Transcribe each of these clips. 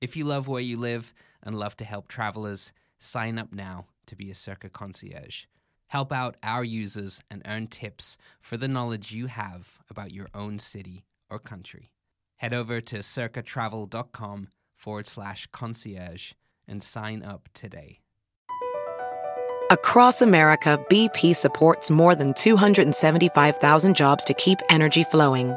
If you love where you live and love to help travelers, sign up now to be a Circa concierge. Help out our users and earn tips for the knowledge you have about your own city or country. Head over to circatravel.com forward slash concierge and sign up today. Across America, BP supports more than 275,000 jobs to keep energy flowing.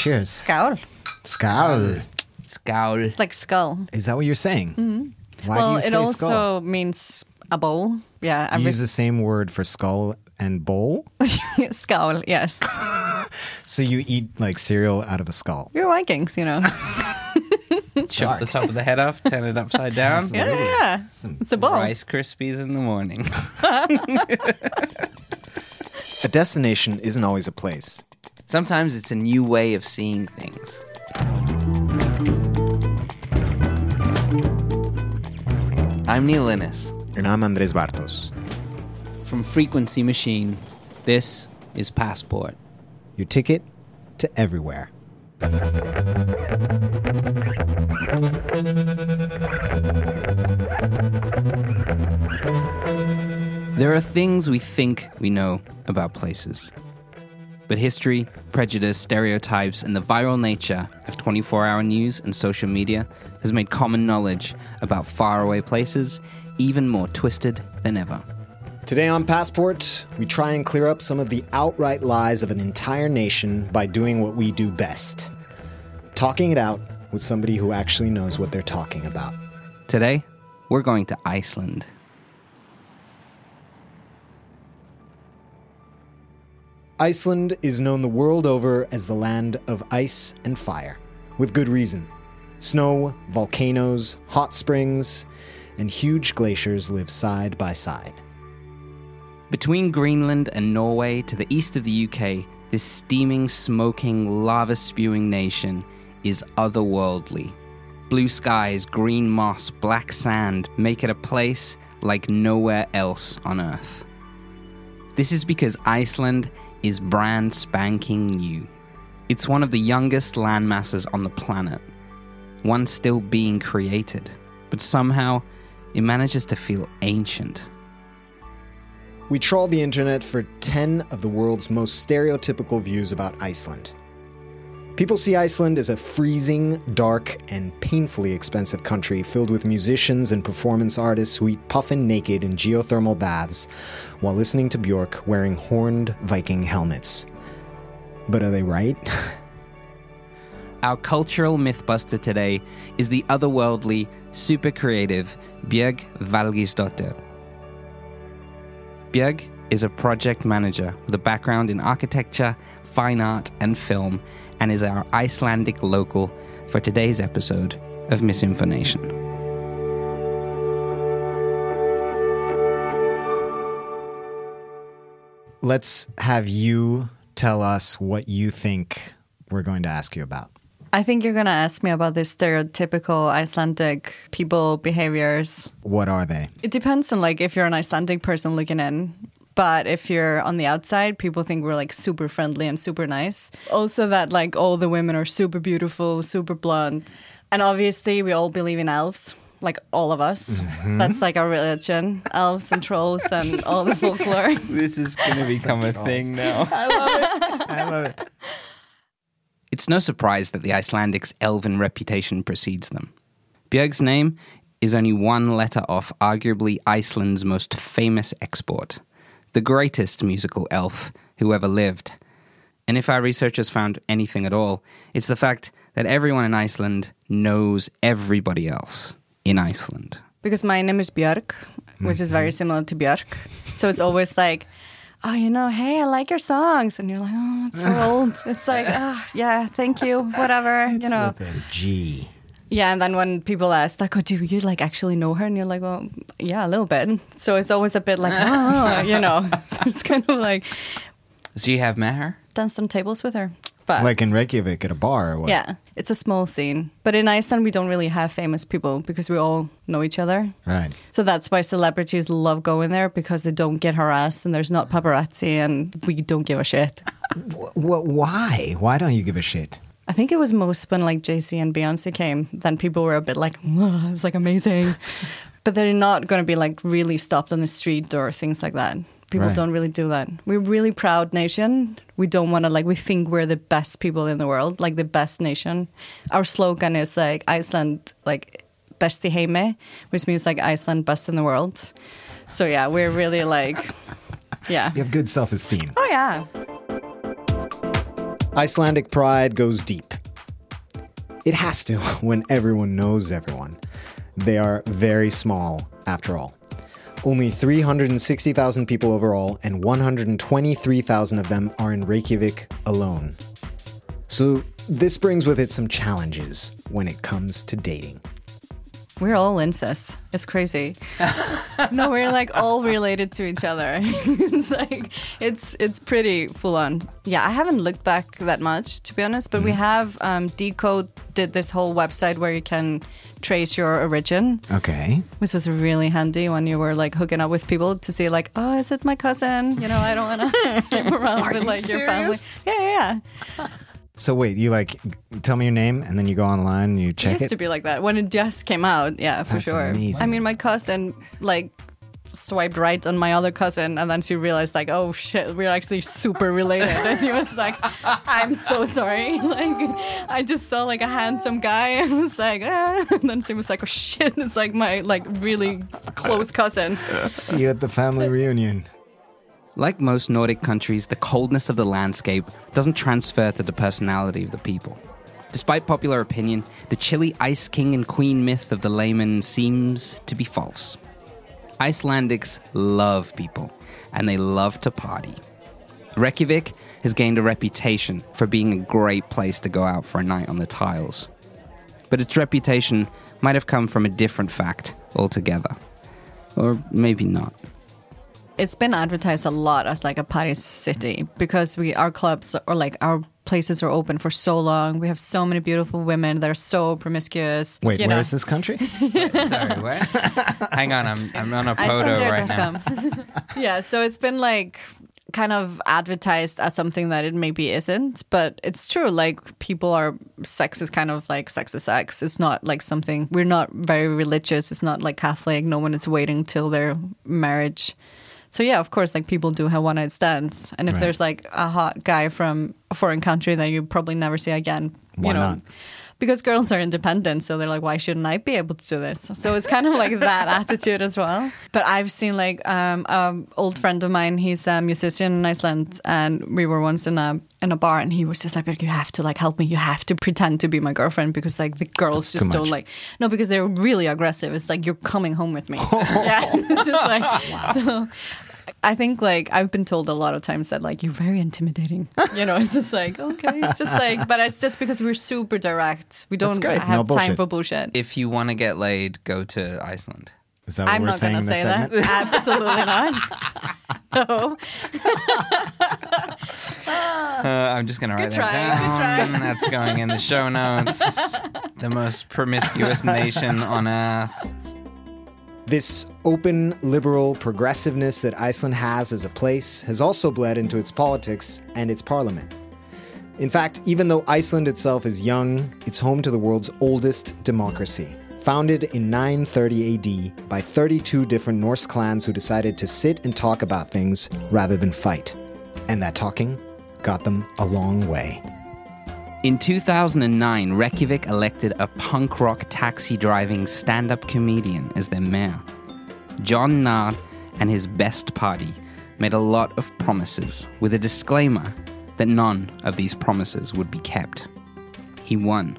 Cheers. Scowl. Skal. Scowl. It's like skull. Is that what you're saying? Mm-hmm. Why well, do you say it also skull? means a bowl. Yeah, You every use the same word for skull and bowl? skull. Yes, so you eat like cereal out of a skull. you're Vikings, you know. Chop the top of the head off, turn it upside down. yeah, yeah, yeah. Some- It's a bowl. Rice Krispies in the morning. A destination isn't always a place. Sometimes it's a new way of seeing things. I'm Neil Innes. And I'm Andres Bartos. From Frequency Machine, this is Passport. Your ticket to everywhere. There are things we think we know about places. But history, prejudice, stereotypes, and the viral nature of 24 hour news and social media has made common knowledge about faraway places even more twisted than ever. Today on Passport, we try and clear up some of the outright lies of an entire nation by doing what we do best talking it out with somebody who actually knows what they're talking about. Today, we're going to Iceland. Iceland is known the world over as the land of ice and fire, with good reason. Snow, volcanoes, hot springs, and huge glaciers live side by side. Between Greenland and Norway to the east of the UK, this steaming, smoking, lava spewing nation is otherworldly. Blue skies, green moss, black sand make it a place like nowhere else on Earth. This is because Iceland is brand spanking new. It's one of the youngest landmasses on the planet, one still being created, but somehow it manages to feel ancient. We trawled the internet for 10 of the world's most stereotypical views about Iceland. People see Iceland as a freezing, dark, and painfully expensive country filled with musicians and performance artists who eat puffin naked in geothermal baths while listening to Bjork wearing horned Viking helmets. But are they right? Our cultural mythbuster today is the otherworldly, super creative Björg Valgeirsdóttir. Björg is a project manager with a background in architecture, fine art, and film, and is our Icelandic local for today's episode of MisInfoNation. Let's have you tell us what you think we're going to ask you about. I think you're gonna ask me about the stereotypical Icelandic people behaviors. What are they? It depends on like if you're an Icelandic person looking in. But if you're on the outside, people think we're like super friendly and super nice. Also, that like all the women are super beautiful, super blonde. And obviously, we all believe in elves, like all of us. Mm-hmm. That's like our religion elves and trolls and all the folklore. This is going to become a thing now. I love it. I love it. It's no surprise that the Icelandics' elven reputation precedes them. Björg's name is only one letter off arguably Iceland's most famous export, the greatest musical elf who ever lived. And if our researchers found anything at all, it's the fact that everyone in Iceland knows everybody else in Iceland. because my name is Björg, which is very mm-hmm. similar to Björk. So it's always like, oh, you know, hey, I like your songs. And you're like, oh, it's so old. It's like, oh, yeah, thank you, whatever, you know. With a G. Yeah, and then when people ask, like, oh, do you like actually know her? And you're like, well, yeah, a little bit. So it's always a bit like, oh, you know, it's kind of like So you have met her? done some tables with her. But Like in Reykjavik at a bar or what? yeah, it's a small scene. But in Iceland, we don't really have famous people because we all know each other. Right. So that's why celebrities love going there because they don't get harassed and there's not paparazzi and we don't give a shit. Wh- wh- why? Why don't you give a shit? I think it was most when like Z and Beyonce came, then people were a bit like, "Whoa, it's like amazing. but they're not going to be like really stopped on the street or things like that. People Right. don't really do that. We're a really proud nation. We don't want to like, we think we're the best people in the world, like the best nation. Our slogan is like Iceland, like besti i heimi, which means like Iceland best in the world. So yeah, we're really like, yeah. You have good self esteem. Oh yeah. Icelandic pride goes deep. It has to when everyone knows everyone. They are very small, after all. Only 360,000 people overall, and 123,000 of them are in Reykjavik alone. So, this brings with it some challenges when it comes to dating. We're all incest. It's crazy. no, we're like all related to each other. it's like it's it's pretty full on. Yeah, I haven't looked back that much to be honest, but we have um, deCODE did this whole website where you can trace your origin, Okay. which was really handy when you were like hooking up with people to see like, oh, is it my cousin? You know, I don't want to sleep around with you like your family. Yeah, yeah, yeah. So, wait, you like tell me your name and then you go online and you It check used it? to be like that when it just came out. Yeah, for That's sure. amazing. I mean, my cousin like swiped right on my other cousin, and then she realized like, oh shit, we're actually super related. and she was like, I'm so sorry. Like, I just saw like a handsome guy, and was like, ah. and then she was like, oh shit, it's like my like really close cousin. See you at the family reunion. Like most Nordic countries, the coldness of the landscape doesn't transfer to the personality of the people. Despite popular opinion, the chilly ice king and queen myth of the layman seems to be false. Icelandics love people, and they love to party. Reykjavik has gained a reputation for being a great place to go out for a night on the tiles. But its reputation might have come from a different fact altogether. Or maybe not. It's been advertised a lot as like a party city because we our clubs or like our places are open for so long. We have so many beautiful women that are so promiscuous. Wait, you where know. is this country? Sorry, what? Hang on, I'm I'm on a photo right now. Yeah, so it's been like kind of advertised as something that it maybe isn't, but it's true. Like people are sex is kind of like sex is sex. It's not like something we're not very religious. It's not like Catholic. No one is waiting till their marriage. So yeah, of course, like people do have one night stands, and if Right. there's like a hot guy from a foreign country that you probably never see again, Why you know, not? Because girls are independent, so they're like, why shouldn't I be able to do this? So it's kind of like that attitude as well. But I've seen like um, an old friend of mine. He's a musician in Iceland, and we were once in a in a bar, and he was just like, you have to like help me. You have to pretend to be my girlfriend because like the girls That's just don't like no because they're really aggressive. It's like you're coming home with me. yeah, it's just like so. I think like I've been told a lot of times that like you're very intimidating. You know, it's just like okay, it's just like, but it's just because we're super direct. We don't great. No have time bullshit. for bullshit. If you want to get laid, go to Iceland. Is that what I'm we're not saying going to in this say segment? that. Absolutely not. no. Uh, I'm just going to write try, that good down. That's going in the show notes. the most promiscuous nation on earth. This open, liberal progressiveness that Iceland has as a place has also bled into its politics and its parliament. In fact, even though Iceland itself is young, it's home to the world's oldest democracy. Founded in 930 AD by 32 different Norse clans who decided to sit and talk about things rather than fight. And that talking got them a long way. In 2009, Reykjavik elected a punk rock taxi driving stand up comedian as their mayor. Jón Gnarr and his best party made a lot of promises with a disclaimer that none of these promises would be kept. He won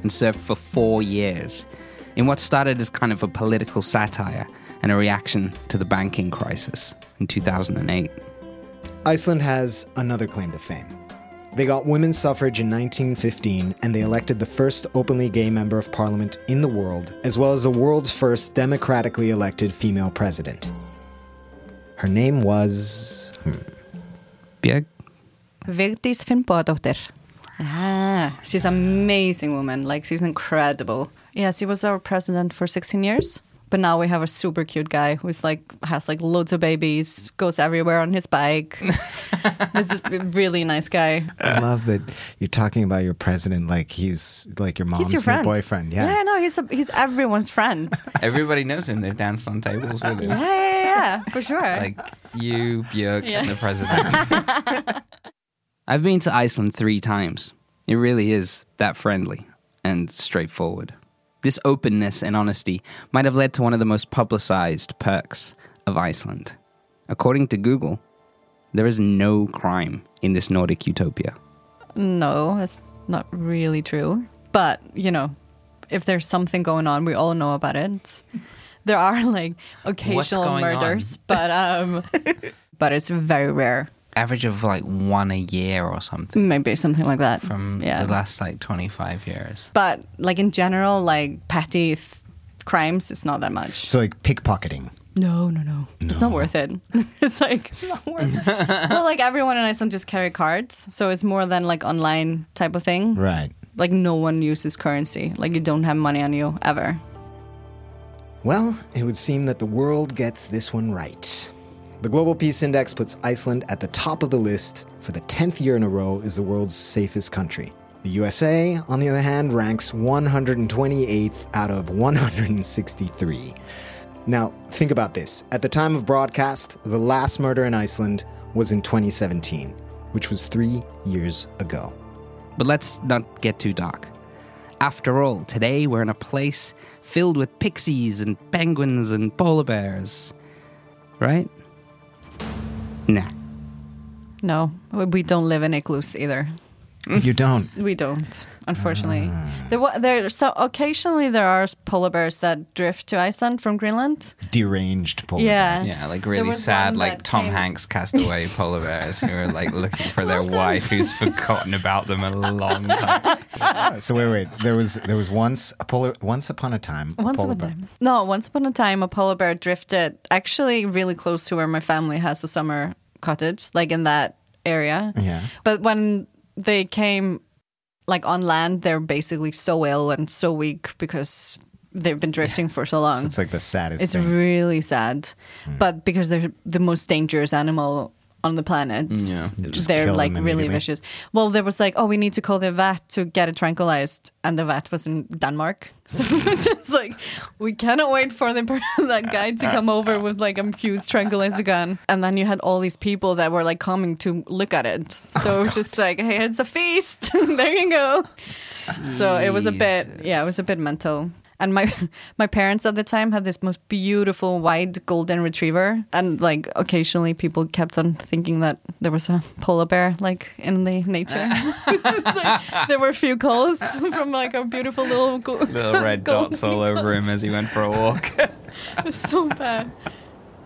and served for four years in what started as kind of a political satire and a reaction to the banking crisis in 2008. Iceland has another claim to fame. They got women's suffrage in 1915 and they elected the first openly gay member of parliament in the world, as well as the world's first democratically elected female president. Her name was. Hmm, Björk? Vigdis Finnbogadóttir. Ah, she's an amazing woman. Like she's incredible. Yeah, she was our president for 16 years. But now we have a super cute guy who's like has like loads of babies, goes everywhere on his bike. this is a really nice guy. I love that you're talking about your president like he's like your mom's your new boyfriend. Yeah, Yeah. no, he's a, he's everyone's friend. Everybody knows him. They've danced on tables with him. yeah, yeah, yeah, for sure. like you, Björk, Yeah. and the president. I've been to Iceland three times. It really is that friendly and straightforward. This openness and honesty might have led to one of the most publicized perks of Iceland. According to Google, there is no crime in this Nordic utopia. No, that's not really true. But, you know, if there's something going on, we all know about it. There are like occasional going on? murders, but um but it's very rare. Average of like one a year or something Maybe something like that. from yeah. the last like 25 years. but like in general, like petty th- crimes it's not that much. So like pickpocketing. No, no, no. It's not worth it. it's like it's not worth it. well, like everyone in Iceland just carry cards, so it's more than like online type of thing. Right. Like no one uses currency. Like you don't have money on you ever. Well, it would seem that the world gets this one right. The Global Peace Index puts Iceland at the top of the list for the 10th year in a row as the world's safest country. The USA, on the other hand, ranks 128th out of 163. Now, think about this. At the time of broadcast, the last murder in Iceland was in 2017, which was three years ago. But let's not get too dark. After all, today we're in a place filled with pixies and penguins and polar bears. Right? Nah. No, we don't live in igloos either. Mm. You don't. We don't, unfortunately. Ah. There, wa- there, so occasionally there are polar bears that drift to Iceland from Greenland. Deranged polar Yeah. bears. Yeah, like really was sad, one like that Tom came- Hanks castaway polar bears who are like looking for their wife who's forgotten about them a long time. So wait, wait. There was there was once a polar once upon a time. a Once polar upon a bear- time. No, once upon a time, a polar bear drifted actually really close to where my family has a summer cottage, like in that area. Yeah. But when they came like on land, they're basically so ill and so weak because they've been drifting for so long. So it's like the saddest It's thing. really sad, hmm. but because they're the most dangerous animal on the planet, Yeah. They're like really vicious. Well, there was like, oh, we need to call the vet to get it tranquilized, and the vet was in Denmark, so it's just like we cannot wait for the that guy to come over with like a huge tranquilizer gun, and then you had all these people that were like coming to look at it. So it was just like, hey, it's a feast. there you go. So it was a bit, yeah, it was a bit mental. And my my parents at the time had this most beautiful white golden retriever, and like occasionally people kept on thinking that there was a polar bear like in the nature. Like, there were a few calls from like our beautiful little go- Little red dots all over him as he went for a walk. It was so bad.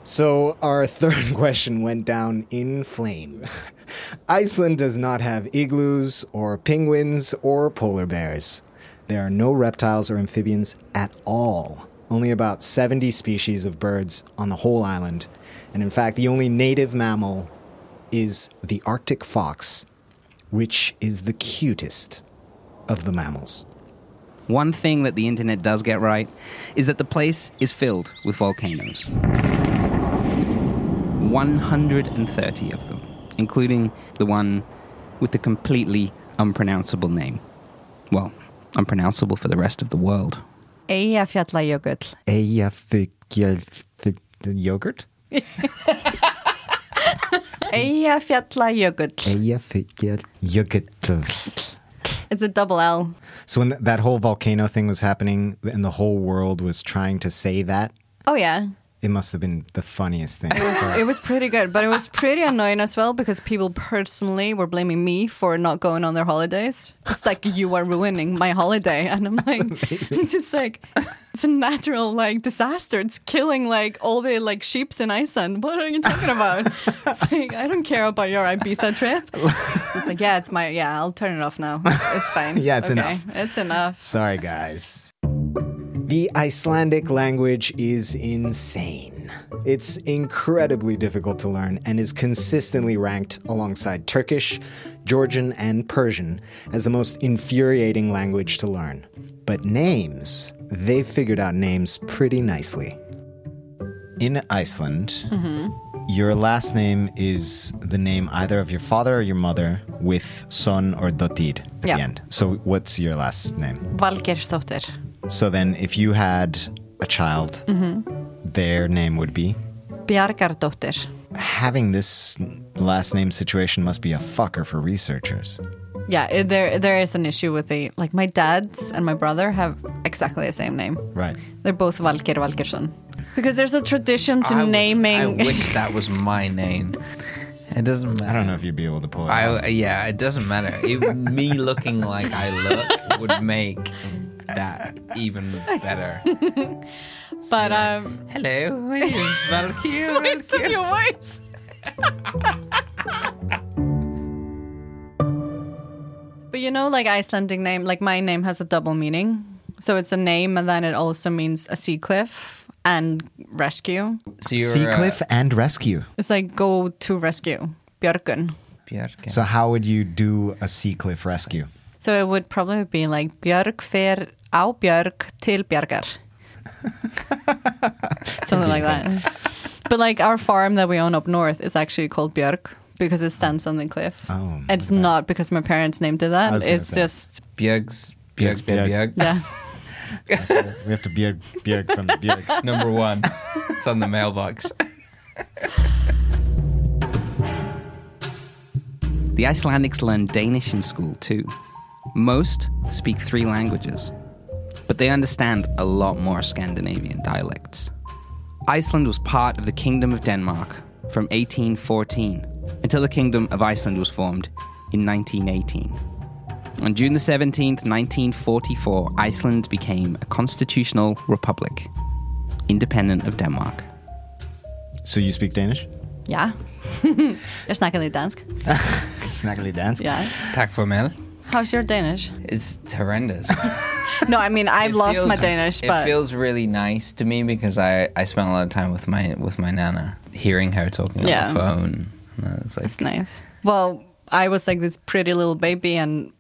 So, our third question went down in flames. Iceland does not have igloos, or penguins, or polar bears. There are no reptiles or amphibians at all. Only about 70 species of birds on the whole island. And in fact, the only native mammal is the Arctic fox, which is the cutest of the mammals. One thing that the internet does get right is that the place is filled with volcanoes. 130 of them, including the one with the completely unpronounceable name. Well, unpronounceable for the rest of the world. Eyjafjallajökull. yogurt? Eyjafjallajökull. yogurt. It's a double L. So when th- that whole volcano thing was happening and the whole world was trying to say that, Oh yeah. It must have been the funniest thing. It was pretty good, but it was pretty annoying as well because people personally were blaming me for not going on their holidays. It's like you are ruining my holiday, and I'm like, it's just like it's a natural like disaster. It's killing like all the like sheeps in Iceland. What are you talking about? it's like I don't care about your Ibiza trip. It's just like yeah, it's my yeah. I'll turn it off now. It's, it's fine. Yeah, it's Okay, enough. It's enough. Sorry, guys. The Icelandic language is insane. It's incredibly difficult to learn and is consistently ranked alongside Turkish, Georgian, and Persian as the most infuriating language to learn. But names, they've figured out names pretty nicely. In Iceland, mm-hmm. your last name is the name either of your father or your mother with son or dóttir at Yeah. the end. So, what's your last name? Valgeirsdóttir. So then, if you had a child, mm-hmm. their name would be. Bjargardóttir. Having this last name situation must be a fucker for researchers. Yeah, there there is an issue with the like my dad's and my brother have exactly the same name. Right. They're both Valgeir Valgeirsson. Because there's a tradition to I would- naming I wish that was my name. It doesn't matter. I don't know if you'd be able to pull it off. I, yeah, it doesn't matter. It, me looking like I look would make that even better. but um Hello, my name is Valkyrie. it's in your voice. but you know like Icelandic name like my name has a double meaning. So it's a name and then it also means a sea cliff and rescue. So you're Sea cliff and rescue. It's like go to rescue. Björgun. Björk. So, how would you do a sea cliff rescue? So it would probably be like Björk fer á Björk til Bjargar. Something like that. But like our farm that we own up north is actually called Björk because it stands on the cliff. Oh, it's not because my parents named it that. It's say. just Björk's Björk's Björk. Björk. yeah. We have to Björk, Björk from the Björk. Number one. It's on the mailbox. The Icelandics learn Danish in school too. Most speak three languages, but they understand a lot more Scandinavian dialects. Iceland was part of the Kingdom of Denmark from 1814 until the Kingdom of Iceland was formed in 1918. On June the 17th, 1944, Iceland became a constitutional republic, independent of Denmark. So, you speak Danish? Ja. Jeg snakker lidt dansk. Snackily dance? Yeah. Tak for Mel. How's your Danish? It's horrendous. No, I mean I've It lost feels- my Danish, it but feels really nice to me because I, I spent a lot of time with my with my nana, hearing her talking on the phone. It's like It's nice. Well, I was like this pretty little baby, and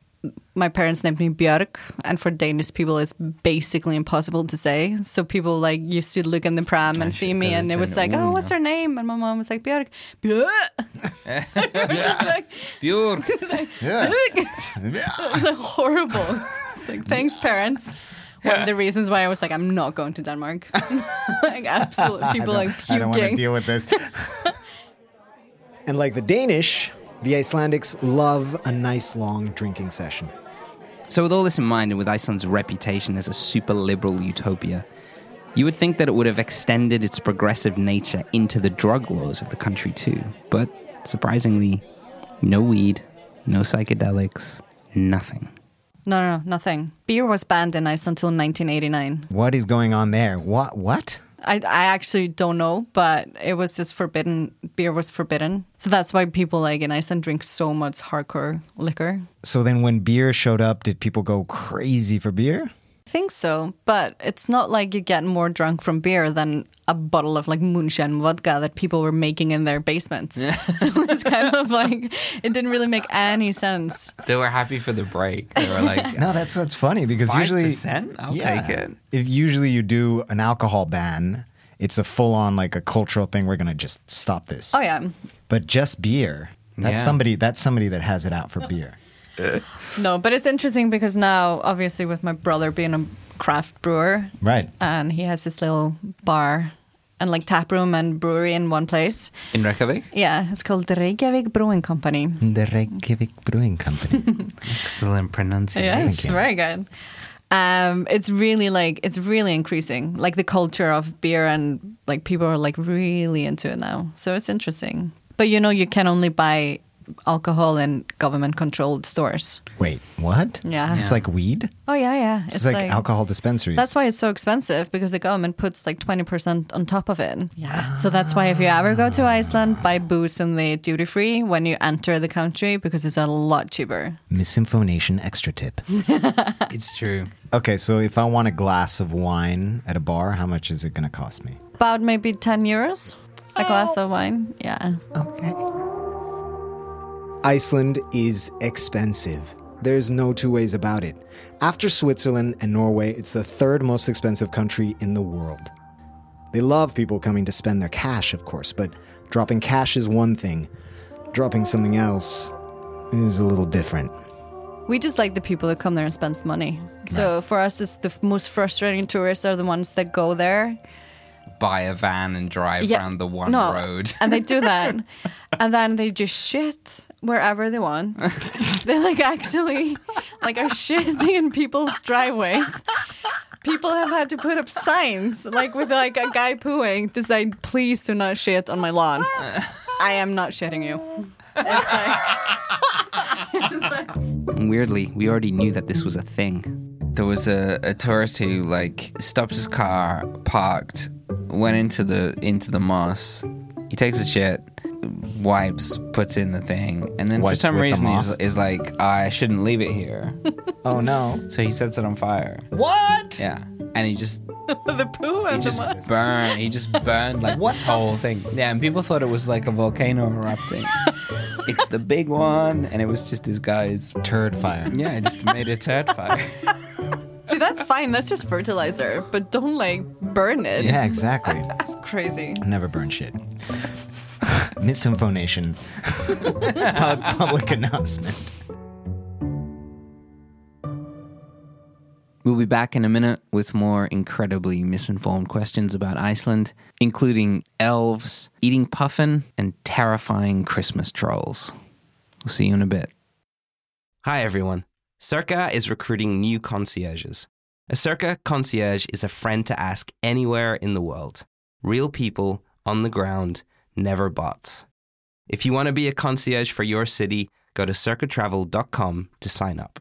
my parents named me Björg, and for Danish people, it's basically impossible to say. So people like used to look in the pram and see me, and it it's was an like, "Oh, what's her name?" And my mom was like, "Björk." Björk. like, Björk. it was like horrible. It's like, thanks, parents. One of the reasons why I was like, I'm not going to Denmark. like, absolute people like puking. I don't want to deal with this. and like the Danish, the Icelandics love a nice long drinking session. So, with all this in mind, and with Iceland's reputation as a super liberal utopia, you would think that it would have extended its progressive nature into the drug laws of the country too. But surprisingly, no weed, no psychedelics, nothing. No, no, no, nothing. Beer was banned in Iceland until 1989. What is going on there? What? What? I, I actually don't know, but it was just forbidden. Beer was forbidden. So that's why people like in Iceland drink so much hardcore liquor. So then, when beer showed up, did people go crazy for beer? I think so, but it's not like you get more drunk from beer than a bottle of like moonshine vodka that people were making in their basements. so it's kind of like it didn't really make any sense. They were happy for the break. They were like, No, that's what's funny because Five usually? I'll take it. If usually you do an alcohol ban, it's a full on like a cultural thing. We're gonna just stop this. Oh yeah. But just beer. That's Yeah. somebody. That's somebody that has it out for beer. No, but it's interesting because now obviously with my brother being a craft brewer Right. and he has this little bar and like tap room and brewery in one place. In Reykjavik? Yeah, it's called the Reykjavik Brewing Company. The Reykjavik Brewing Company. Excellent pronunciation. Yeah, it's very good. Um, it's really like it's really increasing, like the culture of beer and like people are like really into it now. So it's interesting. But you know, you can only buy alcohol in government-controlled stores. Wait, what? Yeah. It's like weed. Oh yeah, yeah. It's, like, alcohol dispensaries. That's why it's so expensive because the government puts like 20% on top of it. Yeah. So that's why if you ever go to Iceland, buy booze in the duty free when you enter the country because it's a lot cheaper. misinformation extra tip. It's true. okay, so if I want a glass of wine at a bar, how much is it going to cost me? About maybe 10 euros a oh. glass of wine. Yeah. Okay. Iceland is expensive. There's no two ways about it. After Switzerland and Norway, it's the third most expensive country in the world. They love people coming to spend their cash, of course, but dropping cash is one thing. Dropping something else is a little different. We just like the people that come there and spend money. So for us, it's the most frustrating tourists are the ones that go there. Buy a van and drive Yeah, around the one no, road. and they do that, and then they just shit wherever they want. they like actually like are shitting in people's driveways. People have had to put up signs like with like a guy pooing to say, "Please do not shit on my lawn." I am not shitting you. It's like- And weirdly, we already knew that this was a thing. There was a, a tourist who like stopped his car, parked, went into the into the moss. He takes a shit, wipes, puts in the thing, and then Wipes for some with the reason he's, moss? is like, I shouldn't leave it here. Oh no. so he sets it on fire. What? Yeah, and he just the poo he and the just mud. burned. He just burned like this whole thing. Yeah, and people thought it was like a volcano erupting. it's the big one, and it was just this guy's. Turd fire. Yeah, it just made a turd fire. See, that's fine. That's just fertilizer, but don't like burn it. Yeah, exactly. That's crazy. Never burn shit. Misinformation. Pub- Public announcement. We'll be back in a minute with more incredibly misinformed questions about Iceland, including elves, eating puffin, and terrifying Christmas trolls. We'll see you in a bit. Hi, everyone. Circa is recruiting new concierges. A Circa concierge is a friend to ask anywhere in the world. Real people on the ground, never bots. If you want to be a concierge for your city, go to circatravel.com to sign up.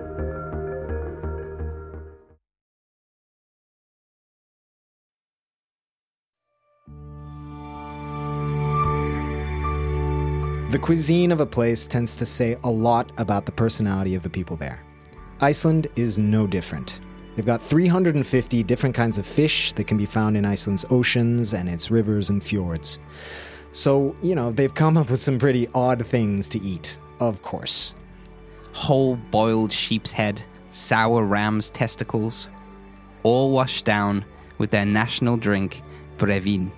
The cuisine of a place tends to say a lot about the personality of the people there. Iceland is no different. They've got 350 different kinds of fish that can be found in Iceland's oceans and its rivers and fjords. So, you know, they've come up with some pretty odd things to eat, of course. whole boiled sheep's head, sour ram's testicles, all washed down with their national drink, brennivín,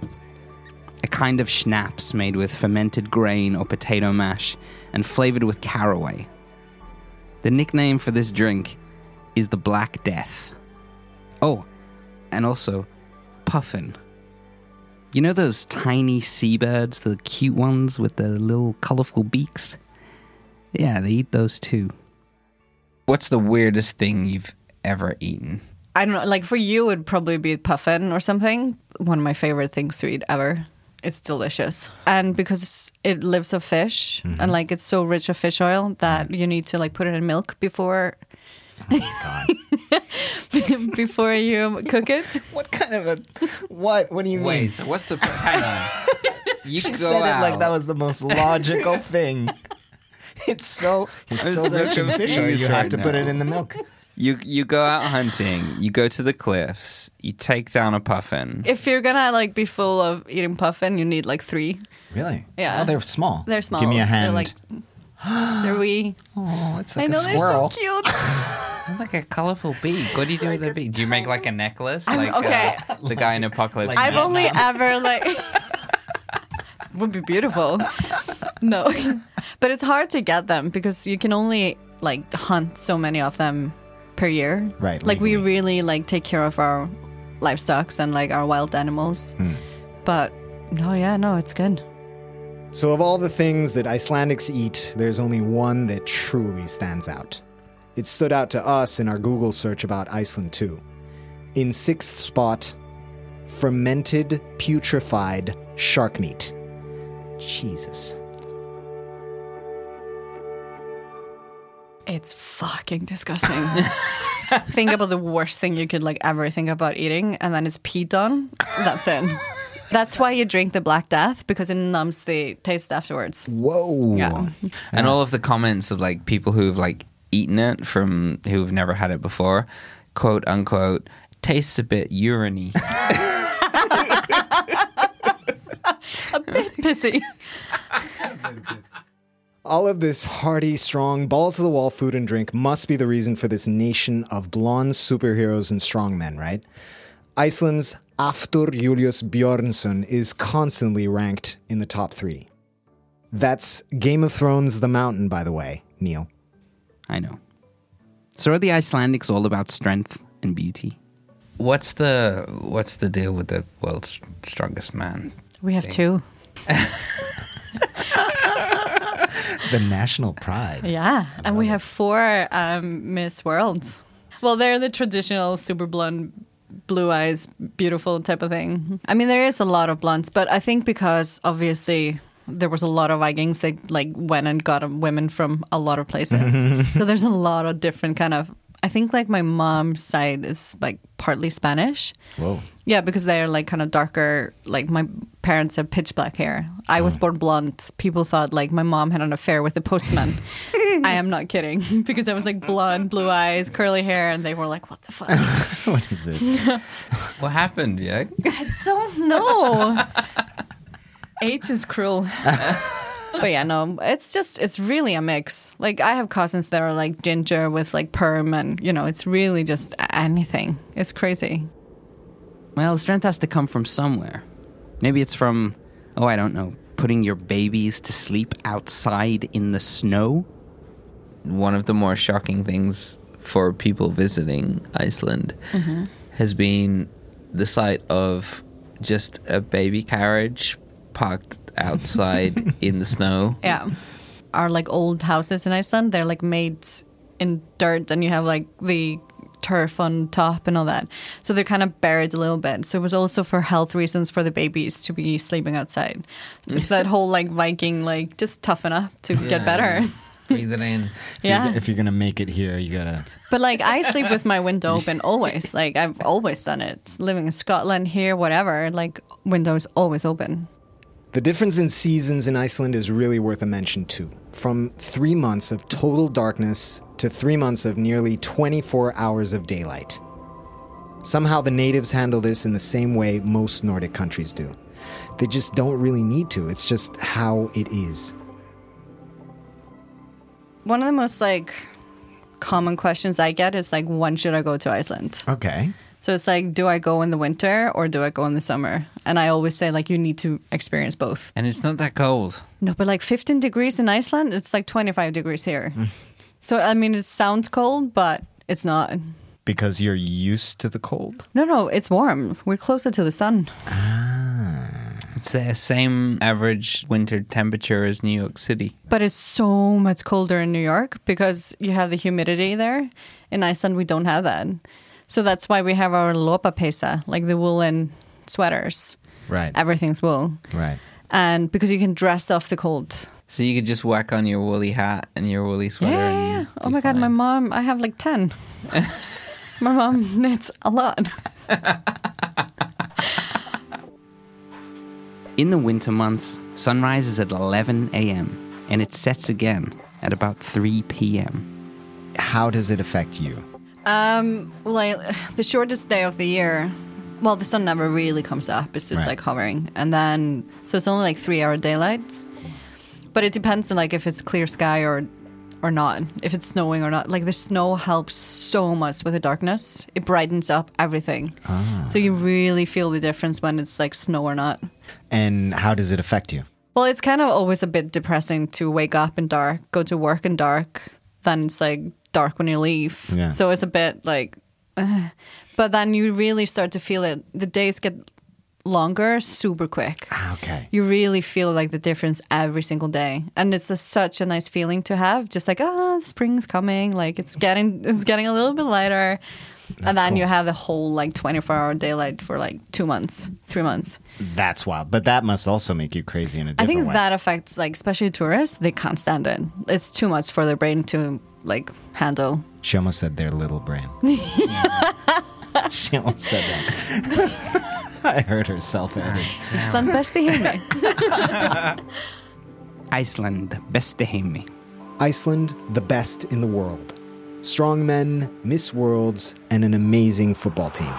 a kind of schnapps made with fermented grain or potato mash and flavored with caraway. The nickname for this drink is the Black Death. Oh, and also puffin. You know those tiny seabirds, the cute ones with the little colorful beaks? Yeah, they eat those too. What's the weirdest thing you've ever eaten? I don't know. Like for you, it'd probably be puffin or something. One of my favorite things to eat ever. It's delicious, and because it lives of fish Mm-hmm. and like it's so rich of fish oil that you need to like put it in milk before before you cook it. What kind of a what? What do you Wait, mean? so what's the hang on? You She go said it like that was the most logical thing. It's so it's so so rich in fish oil. You have right to put it in the milk. You you go out hunting. You go to the cliffs. You take down a puffin. If you're gonna like be full of eating puffin, you need like three. Really? Yeah. Oh, they're small. They're small. Give me a hand. They're like they're wee. oh, it's I like know a they're squirrel. so cute. like a colorful beak. What do you do with a beak? Do you make like a necklace, I'm- like okay. uh, the guy in Apocalypse? I've Now? only ever like would be beautiful. No, but it's hard to get them because you can only like hunt so many of them per year. Right, Like we really like take care of our livestock and like our wild animals. Hmm. But no, yeah, no, it's good. So, of all the things that Icelandics eat, there's only one that truly stands out. It stood out to us in our Google search about Iceland, too. In sixth spot, fermented, putrefied shark meat. Jesus. It's fucking disgusting. think about the worst thing you could like ever think about eating, and then it's peed on. That's it. That's why you drink the Black Death because it numbs the taste afterwards. Whoa. Yeah. And all of the comments of like people who've like eaten it from who've never had it before, quote unquote, tastes a bit uriny. A bit pissy. All of this hearty, strong, balls to the wall food and drink must be the reason for this nation of blonde superheroes and strongmen, right? Iceland's Hafthor Julius Bjornsson is constantly ranked in the top three. That's Game of Thrones The Mountain, by the way, Neil. I know. So are the Icelandics all about strength and beauty? What's the what's the deal with the world's strongest man? We have two. The national pride. Yeah, and we have four um, Miss Worlds. Well, they're the traditional super blonde, blue eyes, beautiful type of thing. I mean, there is a lot of blondes, but I think because obviously there was a lot of Vikings that like went and got women from a lot of places. so there's a lot of different kind of. I think like my mom's side is like partly Spanish. Whoa. Yeah, because they're like kind of darker. Like my parents have pitch black hair. I was oh. born blonde. People thought like my mom had an affair with the postman. I am not kidding because I was like blonde, blue eyes, curly hair, and they were like, "What the fuck?" what is this? What happened, yeah? I don't know. Age is cruel. But yeah, no, it's just it's really a mix. Like I have cousins that are like ginger with like perm, and you know, it's really just anything. It's crazy. Well, strength has to come from somewhere. Maybe it's from, oh, I don't know, putting your babies to sleep outside in the snow. One of the more shocking things for people visiting Iceland mm-hmm. has been the sight of just a baby carriage parked outside in the snow. Yeah. Our like old houses in Iceland, they're like made in dirt and you have like the turf on top and all that. So they're kind of buried a little bit. So it was also for health reasons for the babies to be sleeping outside. It's that whole like Viking like just toughen up to get better. Breathe it in. Yeah. If you're going to make it here, you got to. But like I sleep with my window open always. Like I've always done it. Living in Scotland here, whatever, like windows always open. The difference in seasons in Iceland is really worth a mention, too. From three months of total darkness to three months of nearly 24 hours of daylight. Somehow the natives handle this in the same way most Nordic countries do. They just don't really need to, it's just how it is. One of the most like common questions I get is like when should I go to Iceland? Okay. So it's like, do I go in the winter or do I go in the summer? And I always say, like, you need to experience both. And it's not that cold. No, but like 15 degrees in Iceland, it's like 25 degrees here. so, I mean, it sounds cold, but it's not. Because you're used to the cold? No, no, it's warm. We're closer to the sun. Ah. It's the same average winter temperature as New York City. But it's so much colder in New York because you have the humidity there. In Iceland, we don't have that. So that's why we have our lopapeysa, like the woolen sweaters. Right. Everything's wool. Right. And because you can dress off the cold. So you could just whack on your woolly hat and your woolly sweater. Yeah. yeah, yeah. Oh be my God, my mom, I have like 10. my mom knits a lot. In the winter months, sunrise is at 11 a.m. and it sets again at about 3 p.m. How does it affect you? Um, like the shortest day of the year. Well, the sun never really comes up. It's just Right. like hovering, and then so it's only like three hour daylight. But it depends on like if it's clear sky or or not. If it's snowing or not. Like the snow helps so much with the darkness. It brightens up everything. So you really feel the difference when it's like snow or not. And how does it affect you? Well, it's kind of always a bit depressing to wake up in dark, go to work in dark, then it's like dark when you leave. Yeah. So it's a bit like, but then you really start to feel it. The days get longer super quick. Ah, Okay. You really feel like the difference every single day, and it's a, such a nice feeling to have. Just like, ah, spring's coming. Like it's getting, it's getting a little bit lighter. and then you have the whole like 24 hour daylight for like two months, three months. That's wild. But that must also make you crazy in a I different I think way. that affects like especially tourists. They can't stand it. It's too much for their brain to like handle. She almost said their little brain. she almost said that. I heard her self edit. Island bäst i himlen. Iceland, beste heimi. Iceland, the best in the world. Strong men, Miss Worlds, and an amazing football team.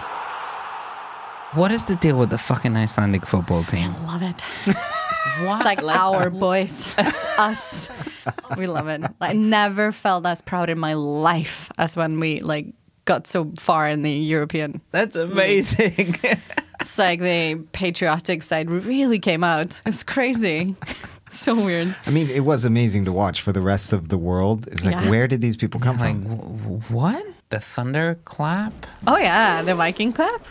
What is the deal with the fucking Icelandic football team? I love it. It's like our boys, It's us. We love it. I never felt as proud in my life as when we like got so far in the European. That's amazing. It's like the patriotic side really came out. It's crazy. so weird. I mean, it was amazing to watch for the rest of the world. It's like, Yeah. where did these people come like, from? wh- wh- what? The thunderclap? Oh yeah, the Viking clap.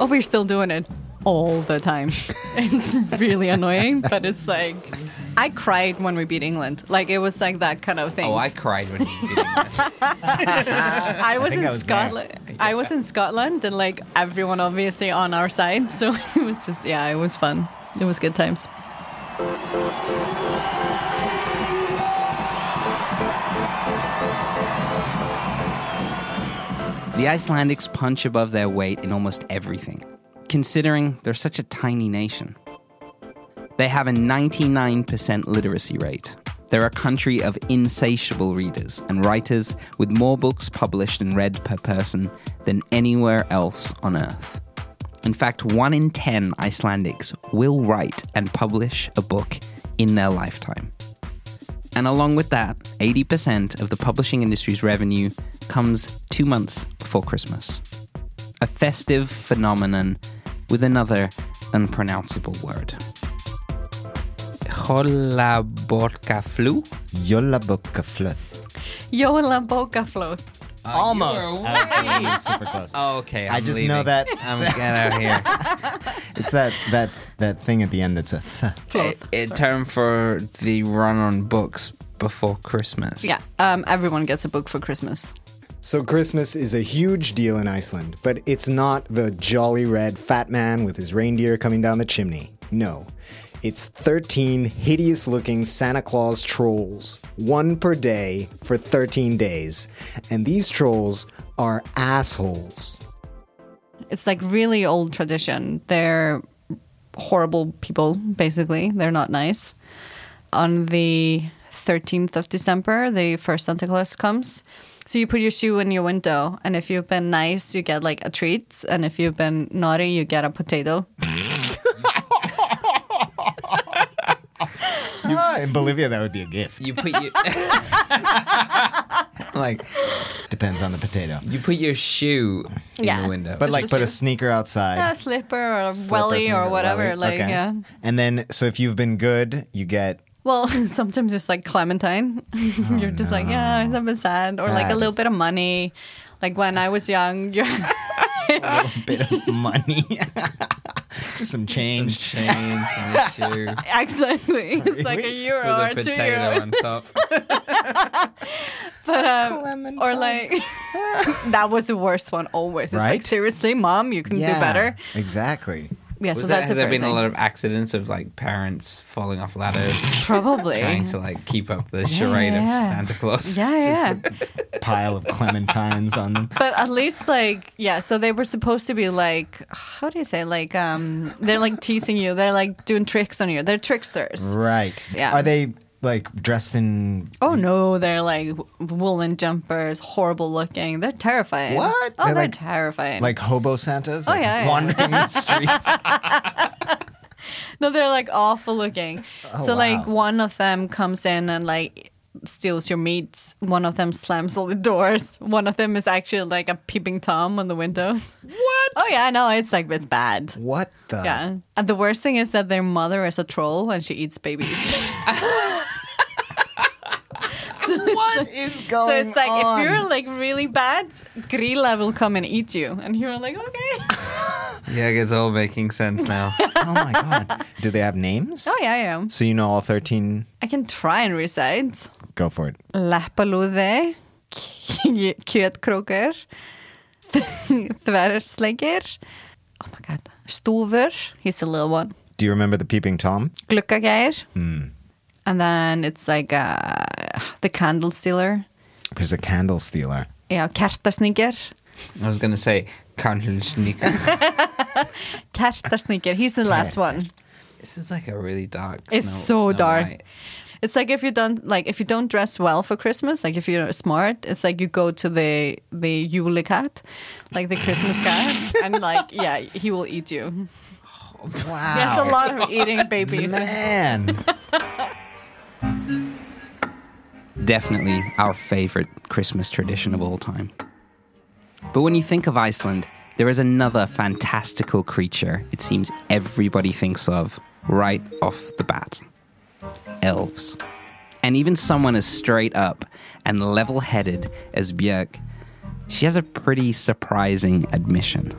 Oh, we're still doing it all the time. it's really annoying, but it's like I cried when we beat England. Like it was like that kind of thing. Oh, I cried when you did that. I was think in I was there. Scotland. I was in Scotland, and like everyone obviously on our side. So it was just yeah, it was fun. It was good times. The Icelandics punch above their weight in almost everything, considering they're such a tiny nation. They have a 99% literacy rate. They're a country of insatiable readers and writers with more books published and read per person than anywhere else on Earth. In fact, one in 10 Icelandics will write and publish a book in their lifetime. And along with that, 80% of the publishing industry's revenue comes two months before Christmas. A festive phenomenon with another unpronounceable word. Hollaborkaflu? Jolla Boka Fluth. Jola Bokaflot. Almost. you were I was- you were super close. Oh, okay. I I'm just leaving. know that I'm get out of here. it's that that that thing at the end that's a th. a, a term for the run on books before Christmas. Yeah, um, everyone gets a book for Christmas. So Christmas is a huge deal in Iceland, but it's not the jolly red fat man with his reindeer coming down the chimney. No. It's 13 hideous looking Santa Claus trolls, one per day for 13 days. And these trolls are assholes. It's like really old tradition. They're horrible people, basically. They're not nice. On the 13th of December, the first Santa Claus comes. So you put your shoe in your window, and if you've been nice, you get like a treat, and if you've been naughty, you get a potato. Ah, in Bolivia, that would be a gift. You put your like Depends on the potato. you put your shoe in Yeah. the window. But Just like, a put a shoe. sneaker outside. A slipper or a slip welly something, or whatever. welly. Like, Okay. yeah. And then, so if you've been good, you get Well, sometimes it's like Clementine. you're just like, yeah, I'm a bit sad. Or like a little bit of money. Like when I was young, you're a little bit of money. Just some Some change. change in the. Exactly. It's like a euro or With a two potato euros. on top. But um, or like that was the worst one always. It's like Right? seriously, mom, you can do better. Exactly. Yeah, Was so there, that's has the there been a lot of accidents of like parents falling off ladders, Probably. trying to like keep up the charade yeah. of Santa Claus? yeah, yeah. Pile of clementines on them. But at least like yeah, so they were supposed to be like how do you say like um they're like teasing you. They're like doing tricks on you. They're tricksters. Right. Yeah. Are they like dressed in Oh no, they're like woolen jumpers, horrible looking. They're terrifying. What? Oh, They're they're, like- terrifying. like hobo Santas? Oh, like yeah, yeah. Wandering the streets. no, they're like awful looking. Oh, so like one of them comes in and like steals your meat. One of them slams all the doors. One of them is actually like a peeping tom on the windows. what? Oh yeah, no, it's like it's bad. What the? Yeah. And the worst thing is that their mother is a troll and she eats babies. What is going on? so it's like on? if you're like really bad, Grýla will come and eat you. And you're like, okay. Yeah, it's all making sense now. oh my god. Do they have names? Oh yeah, I yeah. So you know all 13? I can try and recite. Go for it. Leppalúði, k- kjötkrókur, þversleikir, oh my god, stúfur, he's the little one, Do you remember the peeping Tom? gluggagær, Hmm. And then it's like uh, the candle stealer, There's a candle stealer. yeah, kertasníkir, I was gonna say Karlsnika. kertasníkir, he's the last one. This is like a really dark. It's Snow- so Snow dark. White. It's like if you don't like if you don't dress well for Christmas, like if you're smart, it's like you go to the the Yule cat, like the Christmas cat, and like yeah, he will eat you. Wow. There's a lot of eating babies. Man. Definitely our favorite Christmas tradition of all time. But when you think of Iceland, there is another fantastical creature it seems everybody thinks of right off the bat elves. And even someone as straight up and level headed as Björg, she has a pretty surprising admission.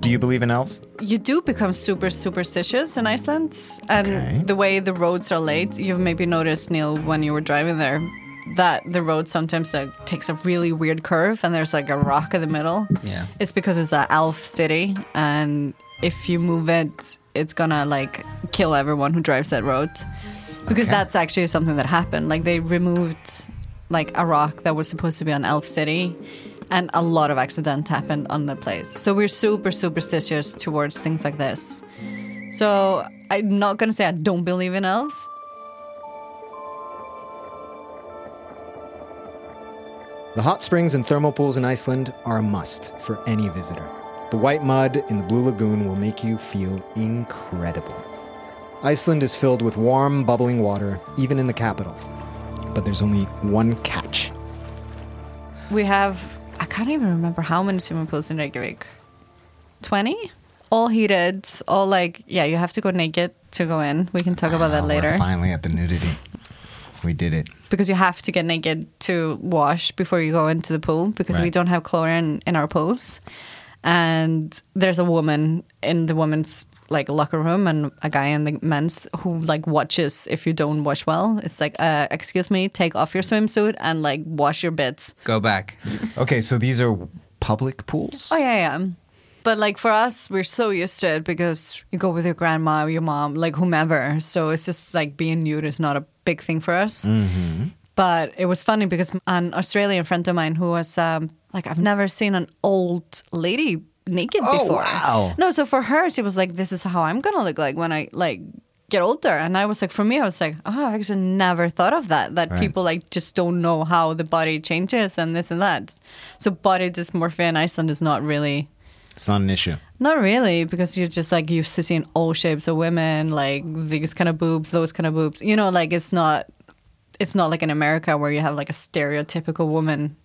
Do you believe in elves? You do become super superstitious in Iceland, and Okay. the way the roads are laid, you've maybe noticed Neil when you were driving there that the road sometimes like, takes a really weird curve, and there's like a rock in the middle. Yeah. It's because it's an elf city, and if you move it, it's gonna like kill everyone who drives that road. Because Okay. that's actually something that happened. Like they removed like a rock that was supposed to be an elf city, and a lot of accidents happened on the place. So we're super superstitious towards things like this. So I'm not gonna say I don't believe in elves. The hot springs and thermal pools in Iceland are a must for any visitor. The white mud in the Blue Lagoon will make you feel incredible. Iceland is filled with warm, bubbling water, even in the capital. But there's only one catch. We have I can't even remember how many swimming pools in Reykjavik. Twenty? All heated, all like yeah, you have to go naked to go in. We can talk about that later. Finally at the nudity. We did it. because you have to get naked to wash before you go into the pool because we Right. don't have chlorine in our pools. And there's a woman in the women's like locker room and a guy in the men's who like watches if you don't wash well. It's like, uh, excuse me, take off your swimsuit and like wash your bits. Go back. Okay, so these are public pools? Oh yeah, yeah. But like for us, we're so used to it because you go with your grandma, your mom, like whomever. So it's just like being nude is not a big thing for us. But it was funny because an Australian friend of mine who was um, like, I've never seen an old lady naked Oh, before. wow. No, so for her, she was like, this is how I'm gonna look like when I like get older. And I was like, for me, I was like, oh, I actually never thought of that. That Right. people like just don't know how the body changes and this and that. So body dysmorphia in Iceland is not really It's not an issue. not really, because you're just like used to seeing all shapes of women, like these kind of boobs, those kind of boobs. You know, like it's not, it's not like in America where you have like a stereotypical woman.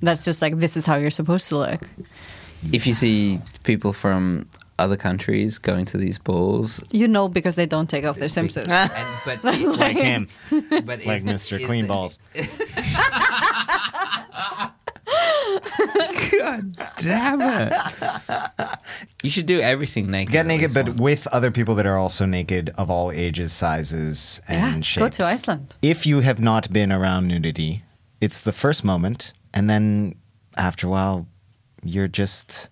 That's just like this is how you're supposed to look. If you see people from other countries going to these balls, You know, because they don't take off their swimsuits. but Like him, but like is- Mr. is Clean the- Balls. God damn it. You should do everything naked. Get naked, but once. with other people that are also naked of all ages, sizes, and Yeah, shapes. go to Iceland. If you have not been around nudity, it's the first moment, and then after a while, you're just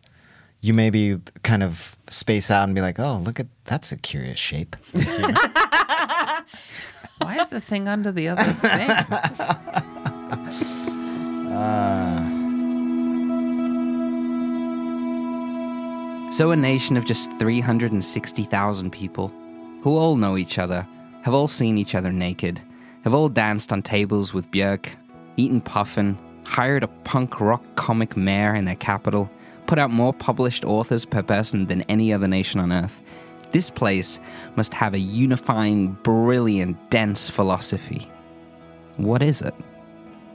you maybe kind of space out and be like, "Oh, look at that's a curious shape." Why is the thing under the other thing? So, a nation of just 360,000 people who all know each other, have all seen each other naked, have all danced on tables with Björk, eaten puffin, hired a punk rock comic mayor in their capital, put out more published authors per person than any other nation on earth. This place must have a unifying, brilliant, dense philosophy. What is it?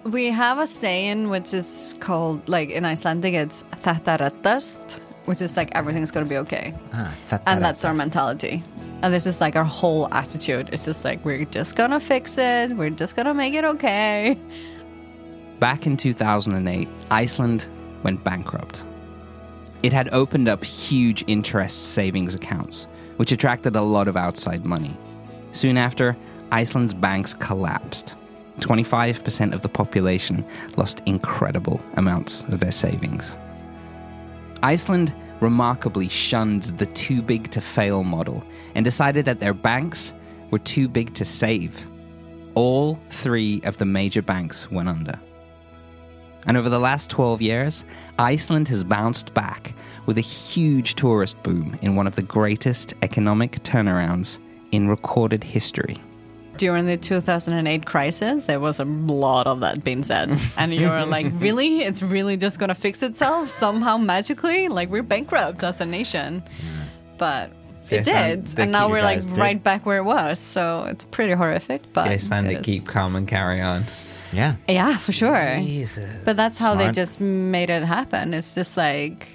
We have a saying which is called, like in Icelandic, it's "Þetta reddast," which is like everything's gonna be okay, Ah, and that's our mentality. And this is like our whole attitude. It's just like we're just gonna fix it. We're just gonna make it okay. Back in 2008, Iceland went bankrupt. It had opened up huge interest savings accounts, which attracted a lot of outside money. Soon after, Iceland's banks collapsed. 25% of the population lost incredible amounts of their savings. Iceland remarkably shunned the too big to fail model and decided that their banks were too big to save. All three of the major banks went under. And over the last 12 years, Iceland has bounced back with a huge tourist boom in one of the greatest economic turnarounds in recorded history. During the 2008 crisis, there was a lot of that being said. And you were like, really? It's really just going to fix itself somehow magically? Like, we're bankrupt as a nation. But it Yes, did. And now we're like did. right back where it was. So it's pretty horrific. But Iceland it to is- keep calm and carry on. Yeah. Yeah, for sure. But that's how they just made it happen. It's just like,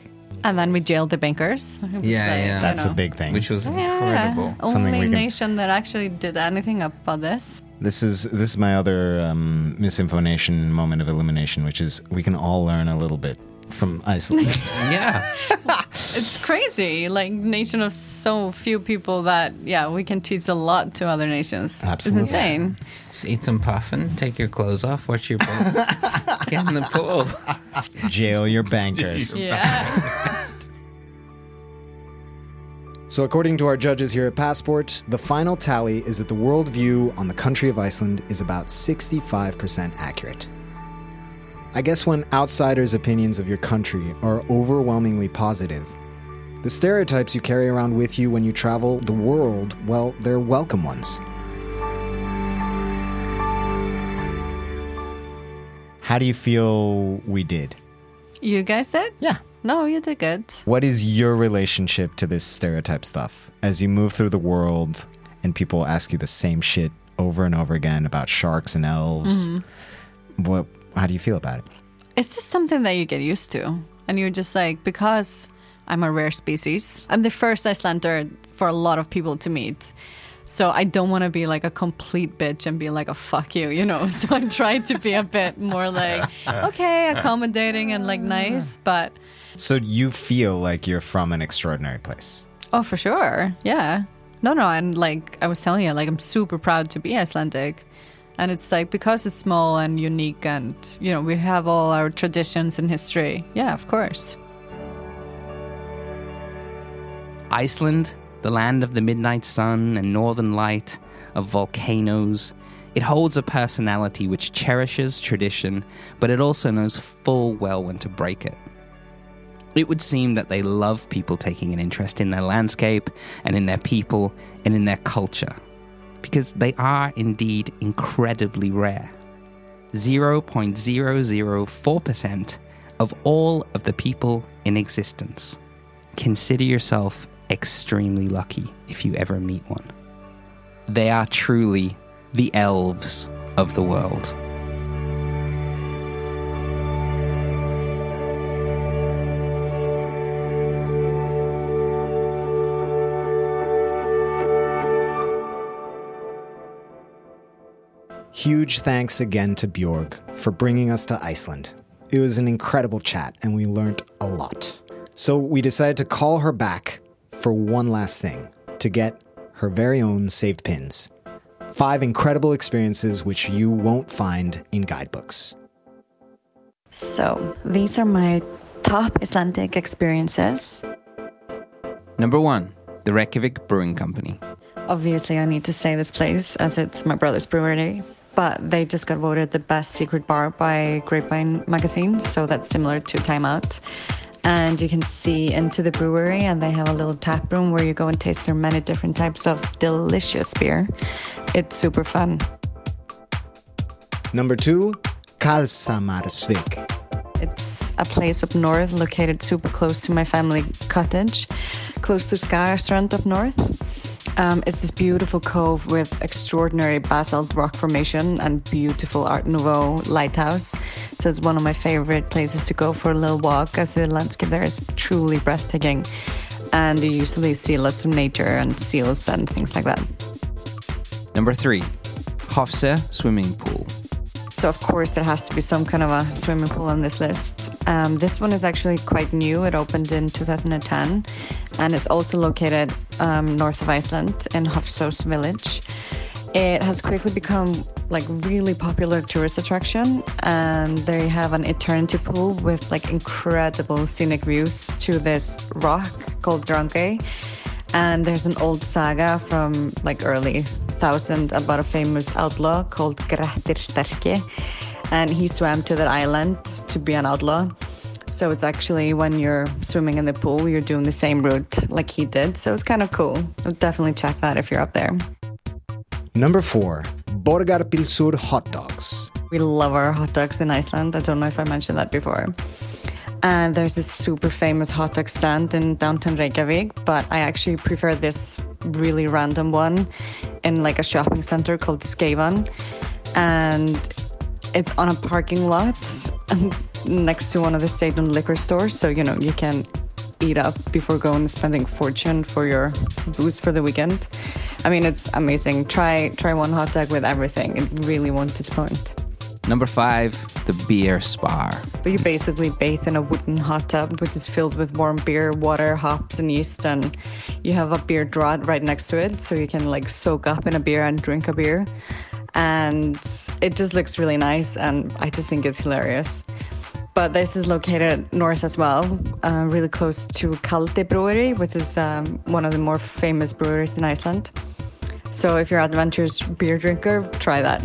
and then we jailed the bankers. Yeah, like, yeah. you That's a big thing. Which was Yeah, incredible. Something only we can- nation that actually did anything about this. This is this is my other um, misinformation moment of illumination, which is we can all learn a little bit from Iceland. Yeah. It's crazy. Like nation of so few people that yeah, we can teach a lot to other nations. Absolutely. It's insane. Just eat some puffin, take your clothes off, watch your butts, get in the pool. Jail your bankers. Yeah. So, according to our judges here at Passport, the final tally is that the worldview on the country of Iceland is about 65% accurate. I guess when outsiders' opinions of your country are overwhelmingly positive, the stereotypes you carry around with you when you travel the world, well, they're welcome ones. How do you feel we did? You guys did? Yeah. No, you did good. What is your relationship to this stereotype stuff as you move through the world and people ask you the same shit over and over again about sharks and elves? Mm-hmm. What? How do you feel about it? It's just something that you get used to. And you're just like, because I'm a rare species, I'm the first Icelander for a lot of people to meet. So I don't want to be like a complete bitch and be like a fuck you, you know. So I try to be a bit more like, okay, accommodating and like nice, but So you feel like you're from an extraordinary place. oh, for sure. Yeah. No, no. And like I was telling you, like I'm super proud to be Icelandic. And it's like because it's small and unique and, you know, we have all our traditions and history. Yeah, of course. Iceland, the land of the midnight sun and northern light, of volcanoes, it holds a personality which cherishes tradition, but it also knows full well when to break it. It would seem that they love people taking an interest in their landscape and in their people and in their culture, because they are indeed incredibly rare. 0.004% of all of the people in existence. Consider yourself extremely lucky if you ever meet one. They are truly the elves of the world. Huge thanks again to Björg for bringing us to Iceland. It was an incredible chat, and we learned a lot. So we decided to call her back for one last thing to get her very own saved pins. Five incredible experiences which you won't find in guidebooks. So, these are my top Icelandic experiences. Number one, the Reykjavik Brewing Company. Obviously, I need to say this place as it's my brother's brewery, but they just got voted the best secret bar by Grapevine magazine, so that's similar to Time Out. And you can see into the brewery, and they have a little tap room where you go and taste their many different types of delicious beer. It's super fun. Number two, Kálfshamarsvík. It's a place up north located super close to my family cottage, close to Skagaströnd up north. Um, it's this beautiful cove with extraordinary basalt rock formation and beautiful Art Nouveau lighthouse. So it's one of my favorite places to go for a little walk, as the landscape there is truly breathtaking. And you usually see lots of nature and seals and things like that. Number three, Hofsós Swimming Pool. So of course there has to be some kind of a swimming pool on this list. Um, this one is actually quite new. It opened in 2010, and it's also located um, north of Iceland in Hofsós village. It has quickly become like really popular tourist attraction, and they have an eternity pool with like incredible scenic views to this rock called Drangey. And there's an old saga from like early thousand about a famous outlaw called Grettir Sterki. And he swam to that island to be an outlaw. So it's actually when you're swimming in the pool, you're doing the same route like he did. So it's kind of cool. I'll definitely check that if you're up there. Number four, Borgarpilsur hot dogs. We love our hot dogs in Iceland. I don't know if I mentioned that before. And there's this super famous hot dog stand in downtown Reykjavik, but I actually prefer this really random one in like a shopping center called Skeifan. And it's on a parking lot next to one of the state-owned liquor stores. So, you know, you can eat up before going and spending fortune for your booze for the weekend. I mean, it's amazing. Try try one hot dog with everything. It really won't disappoint. Number five, the Beer. But you basically bathe in a wooden hot tub, which is filled with warm beer, water, hops, and yeast, and you have a beer draught right next to it, so you can like soak up in a beer and drink a beer. And it just looks really nice, and I just think it's hilarious. But this is located north as well, uh, really close to Kaldi Brewery, which is um, one of the more famous breweries in Iceland. So if you're an adventurous beer drinker, try that.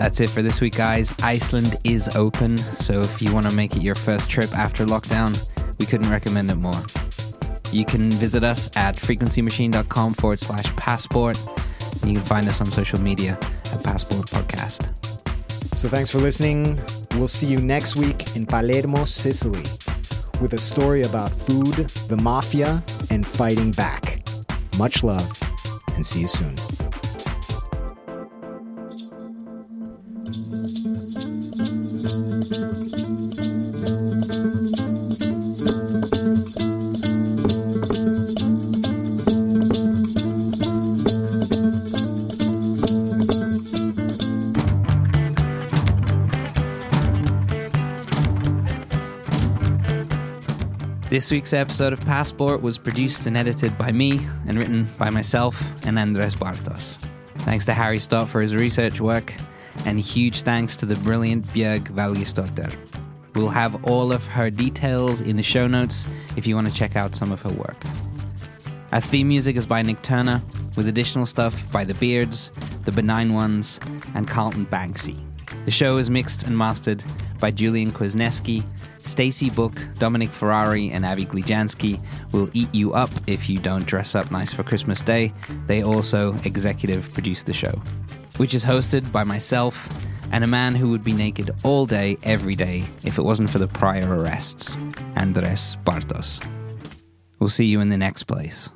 That's it for this week, guys. Iceland is open, so if you want to make it your first trip after lockdown, we couldn't recommend it more. You can visit us at frequencymachine.com forward slash passport, and you can find us on social media at Passport Podcast. So thanks for listening. We'll see you next week in Palermo, Sicily, with a story about food, the mafia, and fighting back. Much love, and see you soon. This week's episode of Passport was produced and edited by me and written by myself and Andrés Bartos. Thanks to Harry Stott for his research work, and huge thanks to the brilliant Björg Valgeirsdóttir. We'll have all of her details in the show notes if you want to check out some of her work. Our theme music is by Nick Turner, with additional stuff by The Beards, The Benign Ones, and Carlton Banksy. The show is mixed and mastered by Julian Kwasniewski. Stacy Book, Dominic Ferrari, and Avi Glijansky will eat you up if you don't dress up nice for Christmas Day. They also executive produce the show, which is hosted by myself and a man who would be naked all day, every day, if it wasn't for the prior arrests, Andrés Bartos. We'll see you in the next place.